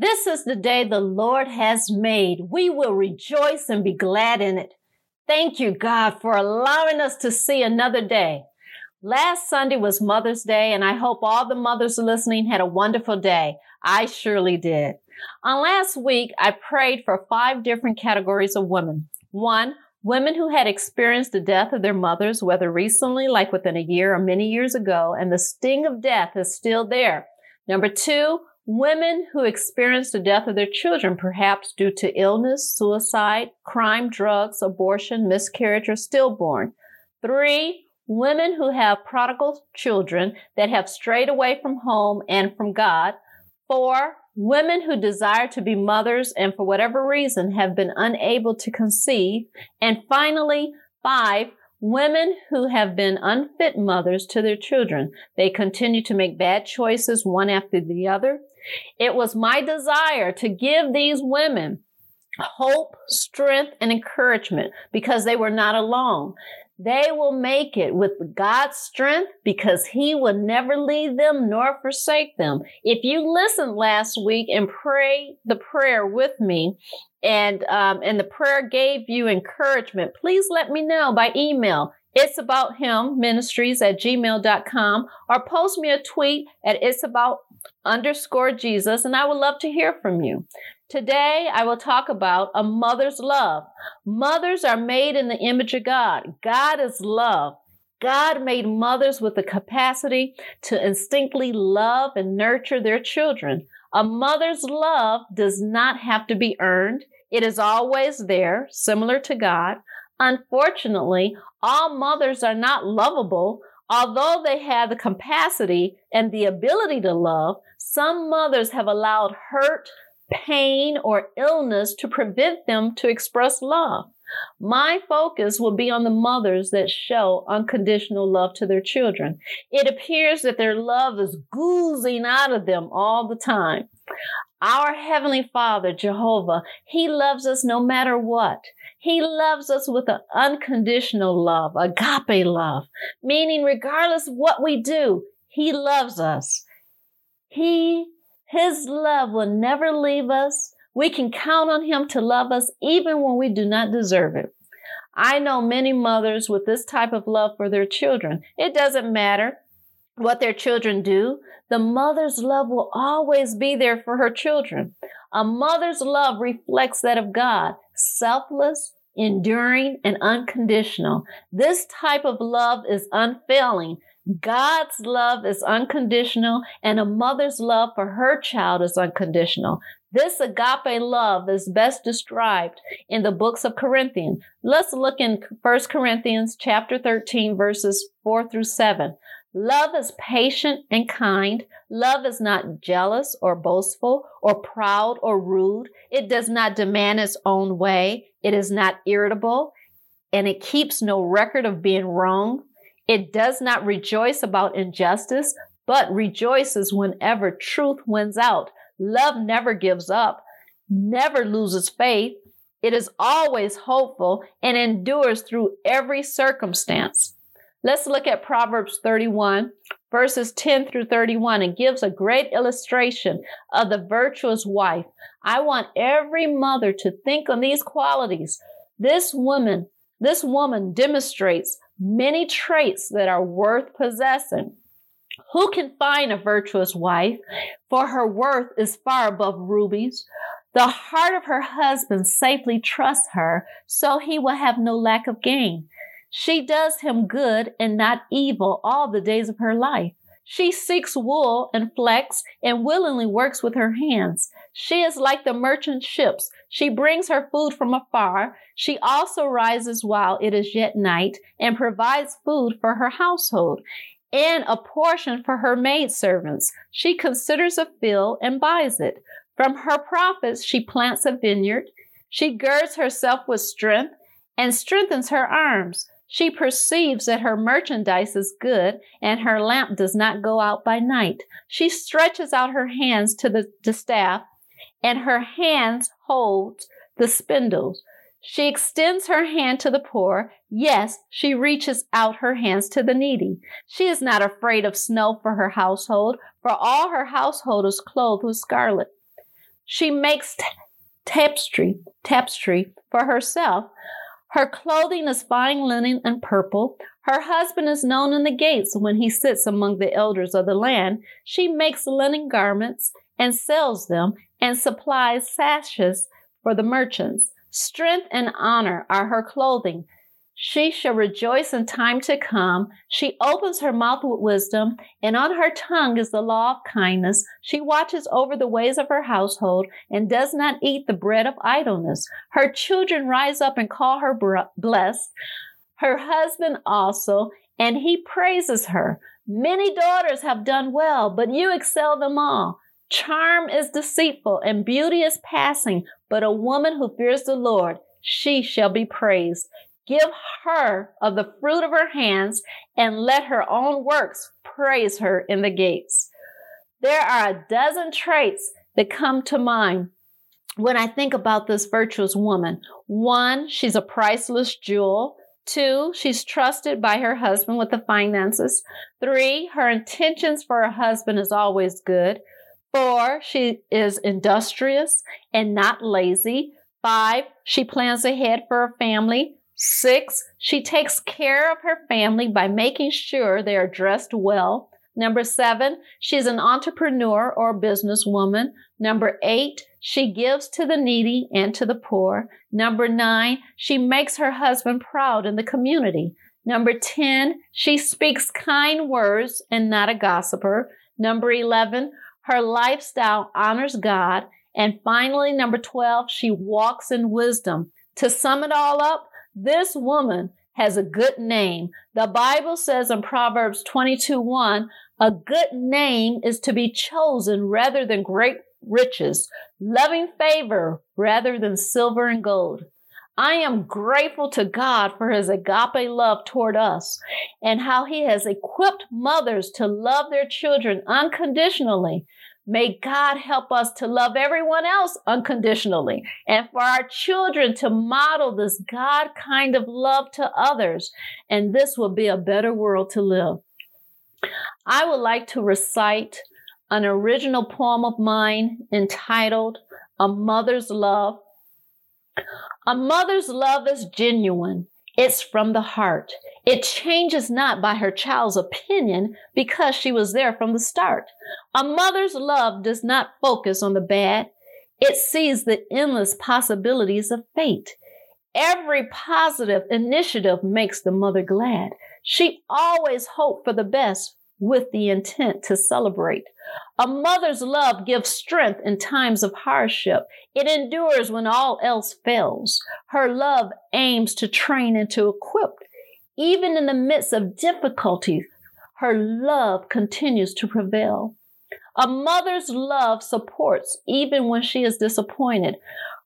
This is the day the Lord has made. We will rejoice and be glad in it. Thank you, God, for allowing us to see another day. Last Sunday was Mother's Day, and I hope all the mothers listening had a wonderful day. I surely did. On last week, I prayed for five different categories of women. One, women who had experienced the death of their mothers, whether recently, like within a year or many years ago, and the sting of death is still there. Number two, Women who experience the death of their children, perhaps due to illness, suicide, crime, drugs, abortion, miscarriage, or stillborn. Three, women who have prodigal children that have strayed away from home and from God. Four, women who desire to be mothers and for whatever reason have been unable to conceive. And finally, five, Women who have been unfit mothers to their children, they continue to make bad choices one after the other. It was my desire to give these women hope, strength, and encouragement because they were not alone. They will make it with God's strength because He will never leave them nor forsake them. If you listened last week and pray the prayer with me, and um, and the prayer gave you encouragement, please let me know by email. It's about him ministries at gmail.com or post me a tweet at it's about underscore Jesus, and I would love to hear from you. Today, I will talk about a mother's love. Mothers are made in the image of God. God is love. God made mothers with the capacity to instinctively love and nurture their children. A mother's love does not have to be earned. It is always there, similar to God. Unfortunately, all mothers are not lovable. Although they have the capacity and the ability to love, some mothers have allowed hurt, pain, or illness to prevent them to express love. My focus will be on the mothers that show unconditional love to their children. It appears that their love is oozing out of them all the time. Our Heavenly Father, Jehovah, He loves us no matter what. He loves us with an unconditional love, agape love, meaning regardless what we do, He loves us. He his love will never leave us. We can count on Him to love us even when we do not deserve it. I know many mothers with this type of love for their children. It doesn't matter what their children do. The mother's love will always be there for her children. A mother's love reflects that of God, selfless, enduring, and unconditional. This type of love is unfailing, God's love is unconditional and a mother's love for her child is unconditional. This agape love is best described in the books of Corinthians. Let's look in 1 Corinthians chapter 13 verses 4 through 7. Love is patient and kind. Love is not jealous or boastful or proud or rude. It does not demand its own way. It is not irritable and it keeps no record of being wrong. It does not rejoice about injustice, but rejoices whenever truth wins out. Love never gives up, never loses faith. It is always hopeful and endures through every circumstance. Let's look at Proverbs 31, verses 10 through 31. It gives a great illustration of the virtuous wife. I want every mother to think on these qualities. This woman, this woman demonstrates many traits that are worth possessing. Who can find a virtuous wife? For her worth is far above rubies. The heart of her husband safely trusts her, so he will have no lack of gain. She does him good and not evil all the days of her life. She seeks wool and flax and willingly works with her hands. She is like the merchant ships. She brings her food from afar. She also rises while it is yet night and provides food for her household and a portion for her maidservants. She considers a field and buys it. From her profits, she plants a vineyard. She girds herself with strength and strengthens her arms. She perceives that her merchandise is good and her lamp does not go out by night. She stretches out her hands to the, the staff and her hands hold the spindles. She extends her hand to the poor. Yes, she reaches out her hands to the needy. She is not afraid of snow for her household, for all her household is clothed with scarlet. She makes t- tapestry, tapestry for herself her clothing is fine linen and purple. Her husband is known in the gates when he sits among the elders of the land. She makes linen garments and sells them and supplies sashes for the merchants. Strength and honor are her clothing. She shall rejoice in time to come. She opens her mouth with wisdom, and on her tongue is the law of kindness. She watches over the ways of her household and does not eat the bread of idleness. Her children rise up and call her blessed, her husband also, and he praises her. Many daughters have done well, but you excel them all. Charm is deceitful and beauty is passing, but a woman who fears the Lord, she shall be praised. Give her of the fruit of her hands and let her own works praise her in the gates. There are a dozen traits that come to mind when I think about this virtuous woman. One, she's a priceless jewel. Two, she's trusted by her husband with the finances. Three, her intentions for her husband is always good. Four, she is industrious and not lazy. Five, she plans ahead for her family. Six, she takes care of her family by making sure they are dressed well. Number seven, she's an entrepreneur or businesswoman. Number eight, she gives to the needy and to the poor. Number nine, she makes her husband proud in the community. Number 10, she speaks kind words and not a gossiper. Number 11, her lifestyle honors God. And finally, number 12, she walks in wisdom. To sum it all up, this woman has a good name. The Bible says in Proverbs 22 1, a good name is to be chosen rather than great riches, loving favor rather than silver and gold. I am grateful to God for his agape love toward us and how he has equipped mothers to love their children unconditionally May God help us to love everyone else unconditionally and for our children to model this God kind of love to others. And this will be a better world to live. I would like to recite an original poem of mine entitled A Mother's Love. A mother's love is genuine. It's from the heart. It changes not by her child's opinion because she was there from the start. A mother's love does not focus on the bad. It sees the endless possibilities of fate. Every positive initiative makes the mother glad. She always hoped for the best with the intent to celebrate. A mother's love gives strength in times of hardship. It endures when all else fails. Her love aims to train and to equip. Even in the midst of difficulties, her love continues to prevail. A mother's love supports even when she is disappointed.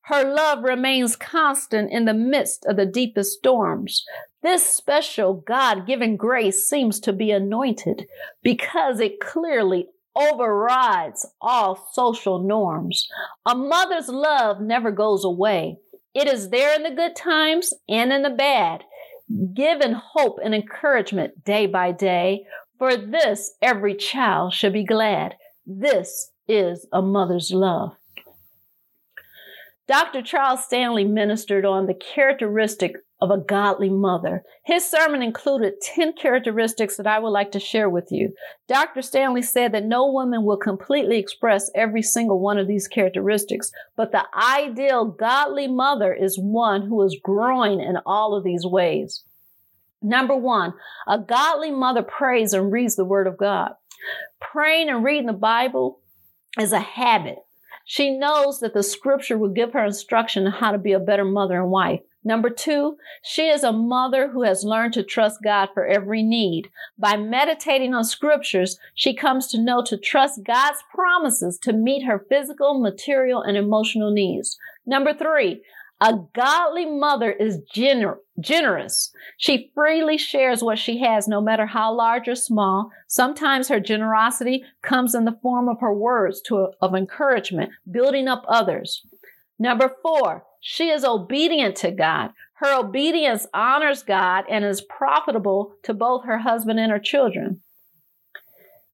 Her love remains constant in the midst of the deepest storms. This special God given grace seems to be anointed because it clearly overrides all social norms. A mother's love never goes away. It is there in the good times and in the bad, given hope and encouragement day by day. For this, every child should be glad. This is a mother's love. Dr. Charles Stanley ministered on the characteristic of a godly mother. His sermon included 10 characteristics that I would like to share with you. Dr. Stanley said that no woman will completely express every single one of these characteristics, but the ideal godly mother is one who is growing in all of these ways. Number one, a godly mother prays and reads the word of God. Praying and reading the Bible is a habit. She knows that the scripture will give her instruction on how to be a better mother and wife. Number two, she is a mother who has learned to trust God for every need. By meditating on scriptures, she comes to know to trust God's promises to meet her physical, material, and emotional needs. Number three, A godly mother is gener- generous. She freely shares what she has, no matter how large or small. Sometimes her generosity comes in the form of her words to, of encouragement, building up others. Number four, she is obedient to God. Her obedience honors God and is profitable to both her husband and her children.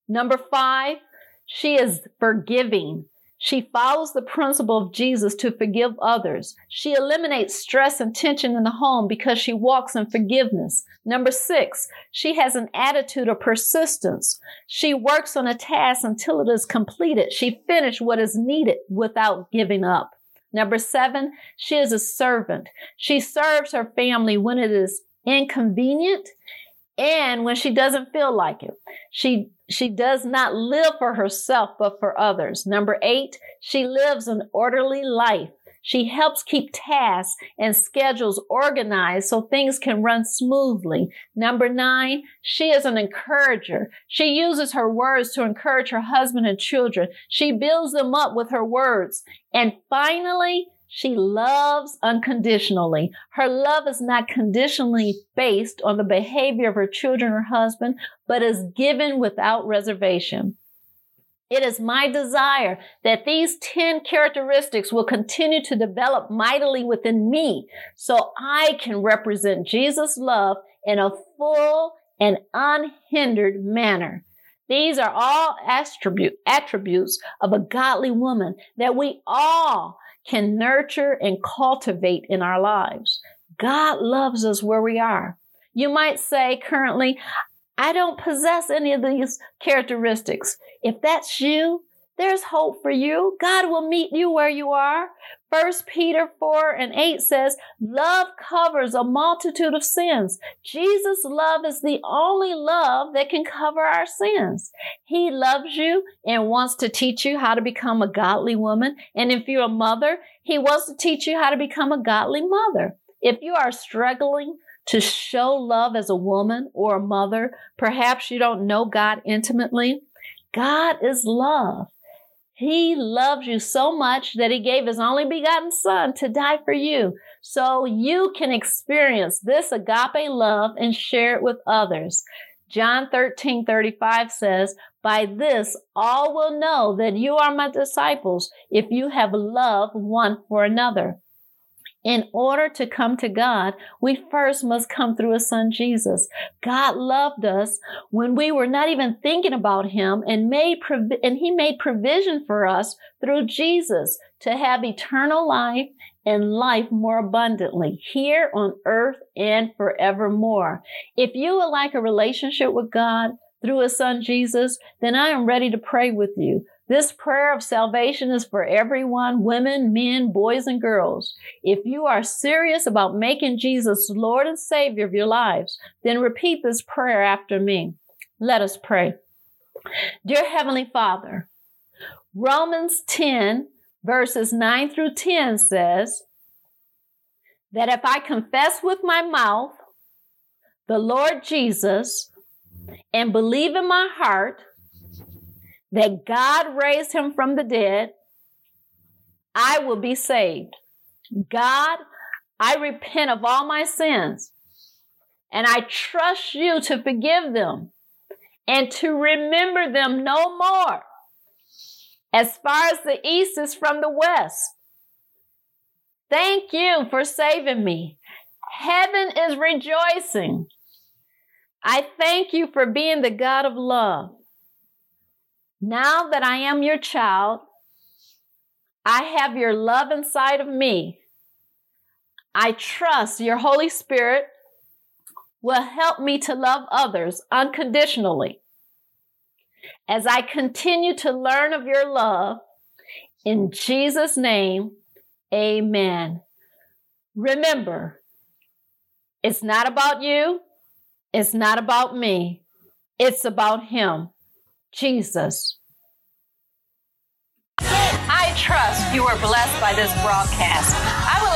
Number five, she is forgiving. She follows the principle of Jesus to forgive others. She eliminates stress and tension in the home because she walks in forgiveness. Number six, she has an attitude of persistence. She works on a task until it is completed. She finishes what is needed without giving up. Number seven, she is a servant. She serves her family when it is inconvenient and when she doesn't feel like it. She she does not live for herself, but for others. Number eight, she lives an orderly life. She helps keep tasks and schedules organized so things can run smoothly. Number nine, she is an encourager. She uses her words to encourage her husband and children. She builds them up with her words. And finally, she loves unconditionally. Her love is not conditionally based on the behavior of her children or husband, but is given without reservation. It is my desire that these 10 characteristics will continue to develop mightily within me so I can represent Jesus' love in a full and unhindered manner. These are all attribute, attributes of a godly woman that we all can nurture and cultivate in our lives. God loves us where we are. You might say currently, I don't possess any of these characteristics. If that's you, there's hope for you. God will meet you where you are. First Peter 4 and 8 says, love covers a multitude of sins. Jesus' love is the only love that can cover our sins. He loves you and wants to teach you how to become a godly woman. And if you're a mother, he wants to teach you how to become a godly mother. If you are struggling to show love as a woman or a mother, perhaps you don't know God intimately. God is love. He loves you so much that he gave his only begotten son to die for you. So you can experience this agape love and share it with others. John 13, 35 says, By this all will know that you are my disciples if you have love one for another. In order to come to God, we first must come through His Son Jesus. God loved us when we were not even thinking about Him and made provi- and He made provision for us through Jesus to have eternal life and life more abundantly here on earth and forevermore. If you would like a relationship with God through His Son Jesus, then I am ready to pray with you. This prayer of salvation is for everyone, women, men, boys, and girls. If you are serious about making Jesus Lord and Savior of your lives, then repeat this prayer after me. Let us pray. Dear Heavenly Father, Romans 10 verses 9 through 10 says that if I confess with my mouth the Lord Jesus and believe in my heart that God raised him from the dead, I will be saved. God, I repent of all my sins and I trust you to forgive them and to remember them no more. As far as the east is from the west. Thank you for saving me. Heaven is rejoicing. I thank you for being the God of love. Now that I am your child, I have your love inside of me. I trust your Holy Spirit will help me to love others unconditionally. As I continue to learn of your love, in Jesus' name, amen. Remember, it's not about you, it's not about me, it's about Him. Jesus. I trust you are blessed by this broadcast.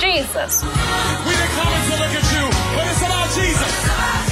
Jesus. We didn't come to look at you, but it's about Jesus.